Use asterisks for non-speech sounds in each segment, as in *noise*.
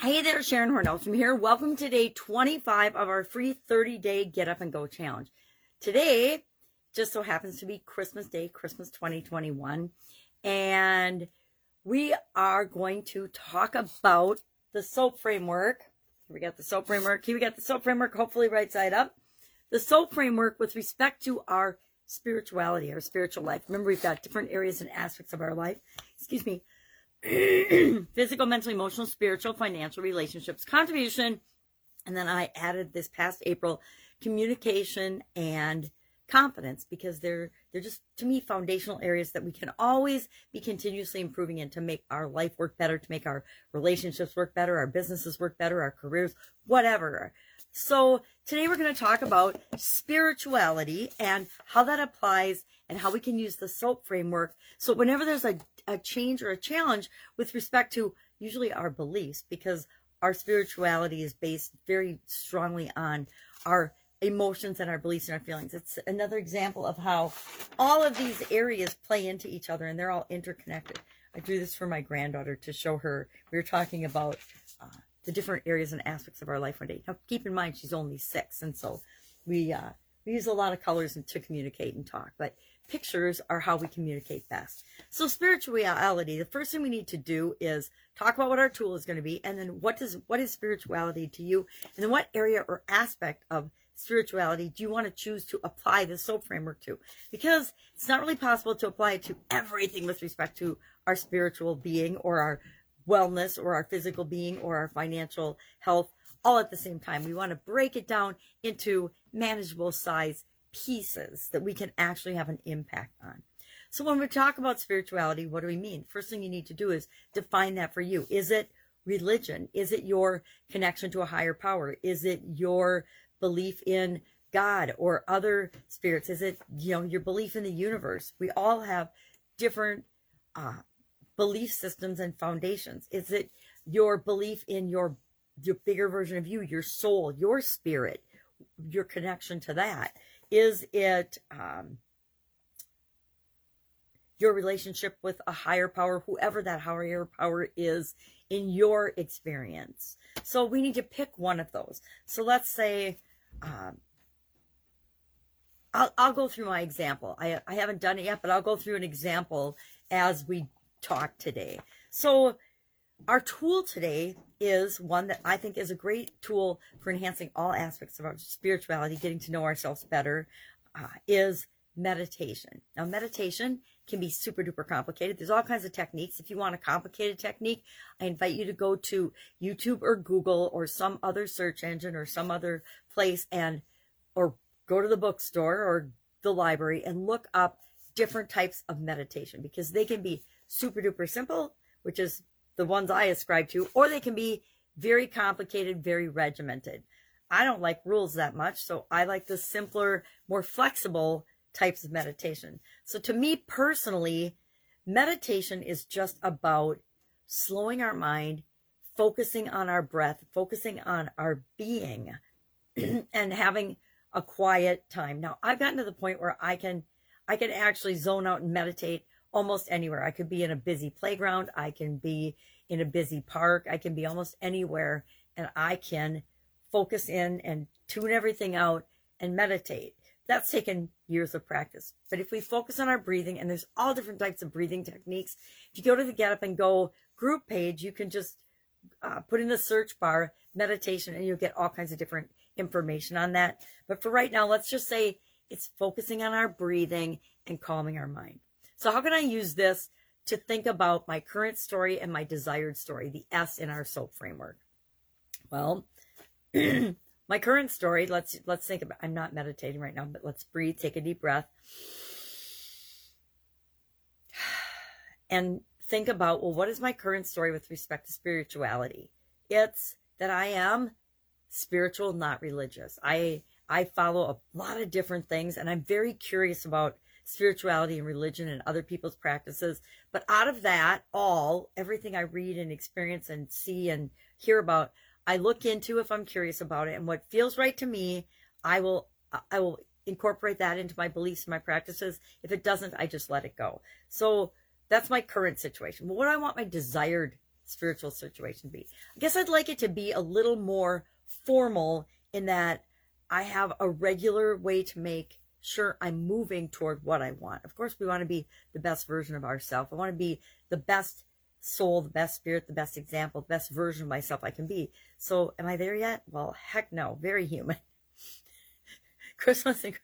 Hey there, Sharon Hornell from here. Welcome to day 25 of our free 30 day Get Up and Go challenge. Today just so happens to be Christmas Day, Christmas 2021. And we are going to talk about the SOAP framework. Here we got the SOAP framework. Here we got the SOAP framework, hopefully right side up. The SOAP framework with respect to our spirituality, our spiritual life. Remember, we've got different areas and aspects of our life. Excuse me. *clears throat* physical, mental, emotional, spiritual, financial, relationships, contribution, and then I added this past April communication and confidence because they're they're just to me foundational areas that we can always be continuously improving in to make our life work better, to make our relationships work better, our businesses work better, our careers, whatever. So today we're going to talk about spirituality and how that applies and how we can use the SOAP framework. So whenever there's a, a change or a challenge with respect to usually our beliefs, because our spirituality is based very strongly on our emotions and our beliefs and our feelings. It's another example of how all of these areas play into each other and they're all interconnected. I drew this for my granddaughter to show her. We were talking about uh, the different areas and aspects of our life one day. Now, keep in mind, she's only six, and so we uh, we use a lot of colors to communicate and talk. But pictures are how we communicate best. So spirituality, the first thing we need to do is talk about what our tool is going to be, and then what does what is spirituality to you, and then what area or aspect of spirituality do you want to choose to apply the SOAP framework to? Because it's not really possible to apply it to everything with respect to our spiritual being or our wellness or our physical being or our financial health all at the same time. We want to break it down into manageable size pieces that we can actually have an impact on. So when we talk about spirituality, what do we mean? First thing you need to do is define that for you. Is it religion? Is it your connection to a higher power? Is it your belief in God or other spirits? Is it, you know, your belief in the universe? We all have different uh, belief systems and foundations. Is it your belief in your your bigger version of you, your soul, your spirit, your connection to that? Is it um, your relationship with a higher power, whoever that higher power is in your experience? So we need to pick one of those. So let's say, um, I'll, I'll go through my example. I, I haven't done it yet, but I'll go through an example as we talk today. So our tool today is one that I think is a great tool for enhancing all aspects of our spirituality, getting to know ourselves better, uh, is meditation. Now, meditation can be super duper complicated. There's all kinds of techniques. If you want a complicated technique, I invite you to go to YouTube or Google or some other search engine or some other place and, or go to the bookstore or the library and look up different types of meditation because they can be super duper simple, which is the ones I ascribe to, or they can be very complicated, very regimented. I don't like rules that much, so I like the simpler, more flexible types of meditation. So to me personally, meditation is just about slowing our mind, focusing on our breath, focusing on our being, *clears throat* and having a quiet time. Now, I've gotten to the point where I can I can actually zone out and meditate almost anywhere. I could be in a busy playground. I can be in a busy park. I can be almost anywhere and I can focus in and tune everything out and meditate. That's taken years of practice. But if we focus on our breathing, and there's all different types of breathing techniques, if you go to the Get Up and Go group page, you can just uh, put in the search bar meditation and you'll get all kinds of different information on that. But for right now, let's just say it's focusing on our breathing and calming our mind. So how can I use this to think about my current story and my desired story, the S in our SOAP framework? Well, *clears throat* my current story, let's let's think about I'm not meditating right now, but let's breathe, take a deep breath. *sighs* And think about, well, what is my current story with respect to spirituality? It's that I am spiritual, not religious. I I follow a lot of different things and I'm very curious about spirituality and religion and other people's practices. But out of that, all, everything I read and experience and see and hear about, I look into if I'm curious about it. And what feels right to me, I will, I will incorporate that into my beliefs and my practices. If it doesn't, I just let it go. So that's my current situation. But what do I want my desired spiritual situation to be? I guess I'd like it to be a little more formal in that I have a regular way to make sure I'm moving toward what I want. Of course, we want to be the best version of ourselves. I want to be the best soul, the best spirit, the best example, the best version of myself I can be. So, am I there yet? Well, heck no, very human. *laughs* Christmas and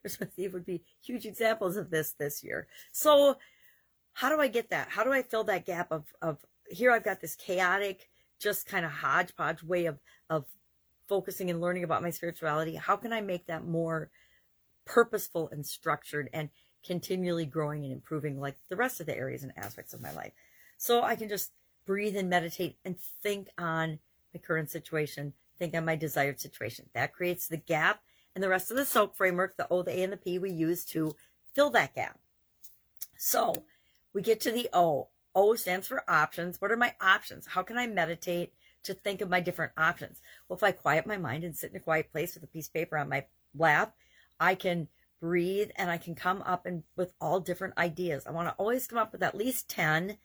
Christmas Eve would be huge examples of this this year. So, how do I get that? How do I fill that gap of of here? I've got this chaotic, just kind of hodgepodge way of of focusing and learning about my spirituality. How can I make that more purposeful and structured and continually growing and improving like the rest of the areas and aspects of my life? So I can just breathe and meditate and think on my current situation, think on my desired situation. That creates the gap and the rest of the SOAP framework, the O, the A, and the P, we use to fill that gap. So we get to the O. O stands for options. What are my options? How can I meditate to think of my different options? Well, if I quiet my mind and sit in a quiet place with a piece of paper on my lap, I can breathe and I can come up and with all different ideas. I want to always come up with at least 10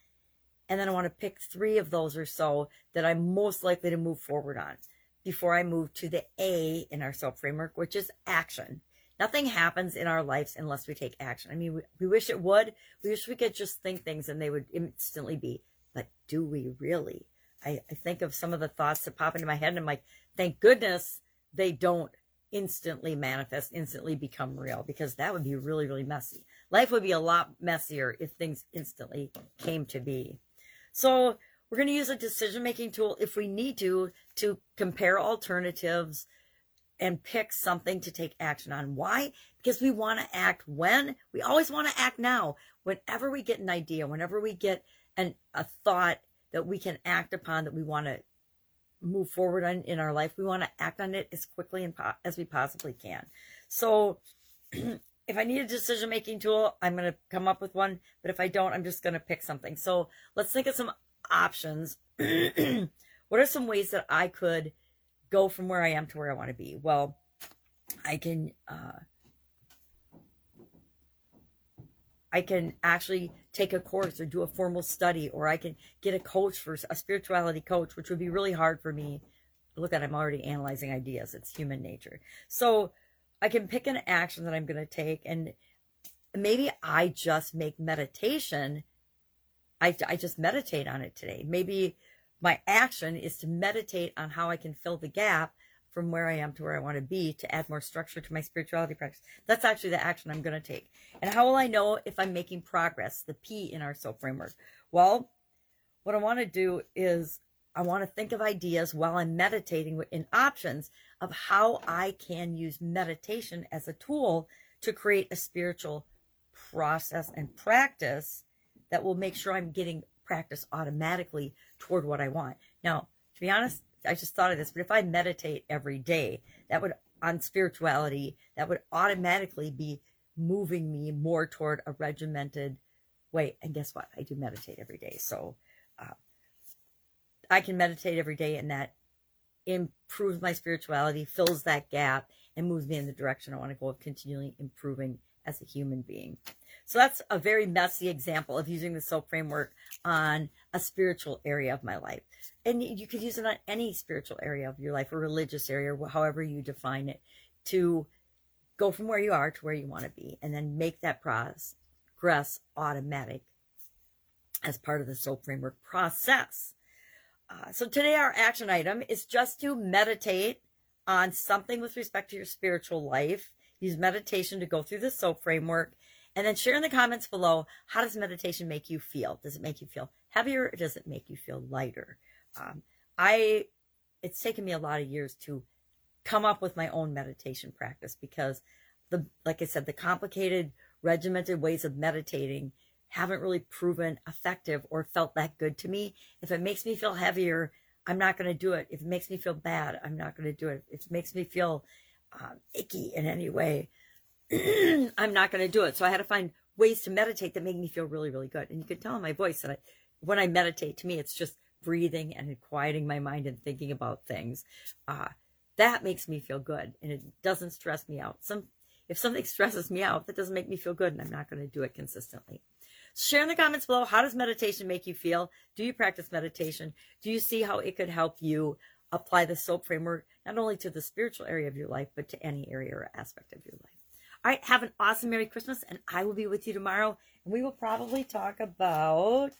and then I want to pick 3 of those or so that I'm most likely to move forward on before I move to the A in our SOAP framework, which is action. Nothing happens in our lives unless we take action. I mean, we, we wish it would. We wish we could just think things and they would instantly be. But do we really? I, I think of some of the thoughts that pop into my head and I'm like, thank goodness they don't instantly manifest, instantly become real, because that would be really, really messy. Life would be a lot messier if things instantly came to be. So we're going to use a decision making tool if we need to, to compare alternatives and pick something to take action on. Why? Because we want to act when? We always want to act now. Whenever we get an idea, whenever we get an, a thought that we can act upon, that we want to move forward on in our life, we want to act on it as quickly and po- as we possibly can. So, *clears throat* if I need a decision making tool, I'm going to come up with one. But if I don't, I'm just going to pick something. So, let's think of some options. *clears throat* what are some ways that I could go from where I am to where I want to be? Well, I can uh, I can actually take a course or do a formal study, or I can get a coach for a spirituality coach, which would be really hard for me. Look at, I'm already analyzing ideas. It's human nature. So I can pick an action that I'm going to take, and maybe I just make meditation I, I just meditate on it today. Maybe my action is to meditate on how I can fill the gap from where I am to where I want to be to add more structure to my spirituality practice. That's actually the action I'm going to take. And how will I know if I'm making progress? The P in our SOAP framework. Well, what I want to do is I want to think of ideas while I'm meditating in options of how I can use meditation as a tool to create a spiritual process and practice that will make sure I'm getting practice automatically toward what I want. Now, to be honest, I just thought of this, but if I meditate every day, that would, on spirituality, that would automatically be moving me more toward a regimented way. And guess what? I do meditate every day. So uh, I can meditate every day, and that improves my spirituality, fills that gap, and moves me in the direction I want to go of continually improving as a human being. So that's a very messy example of using the SOAP framework on a spiritual area of my life. And you could use it on any spiritual area of your life or religious area, however you define it, to go from where you are to where you want to be and then make that progress automatic as part of the SOAP framework process. Uh, so today our action item is just to meditate on something with respect to your spiritual life. Use meditation to go through the SOAP framework and then share in the comments below how does meditation make you feel? Does it make you feel heavier or does it make you feel lighter? Um, I it's taken me a lot of years to come up with my own meditation practice because the like I said, the complicated, regimented ways of meditating haven't really proven effective or felt that good to me. If it makes me feel heavier, I'm not going to do it. If it makes me feel bad, I'm not going to do it. If it makes me feel um, icky in any way, *clears throat* I'm not going to do it. So I had to find ways to meditate that make me feel really, really good. And you can tell in my voice that I, when I meditate, to me, it's just breathing and quieting my mind and thinking about things. Uh, that makes me feel good and it doesn't stress me out. Some, if something stresses me out, that doesn't make me feel good and I'm not going to do it consistently. Share in the comments below how does meditation make you feel? Do you practice meditation? Do you see how it could help you apply the SOAP framework not only to the spiritual area of your life, but to any area or aspect of your life? All right, have an awesome Merry Christmas, and I will be with you tomorrow. And we will probably talk about.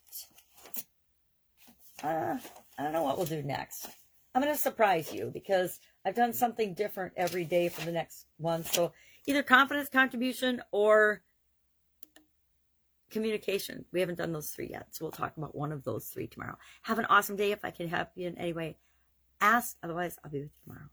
Uh, I don't know what we'll do next. I'm going to surprise you because I've done something different every day for the next one. So either confidence contribution or communication. We haven't done those three yet. So we'll talk about one of those three tomorrow. Have an awesome day. If I can help you in any way, ask. Otherwise, I'll be with you tomorrow.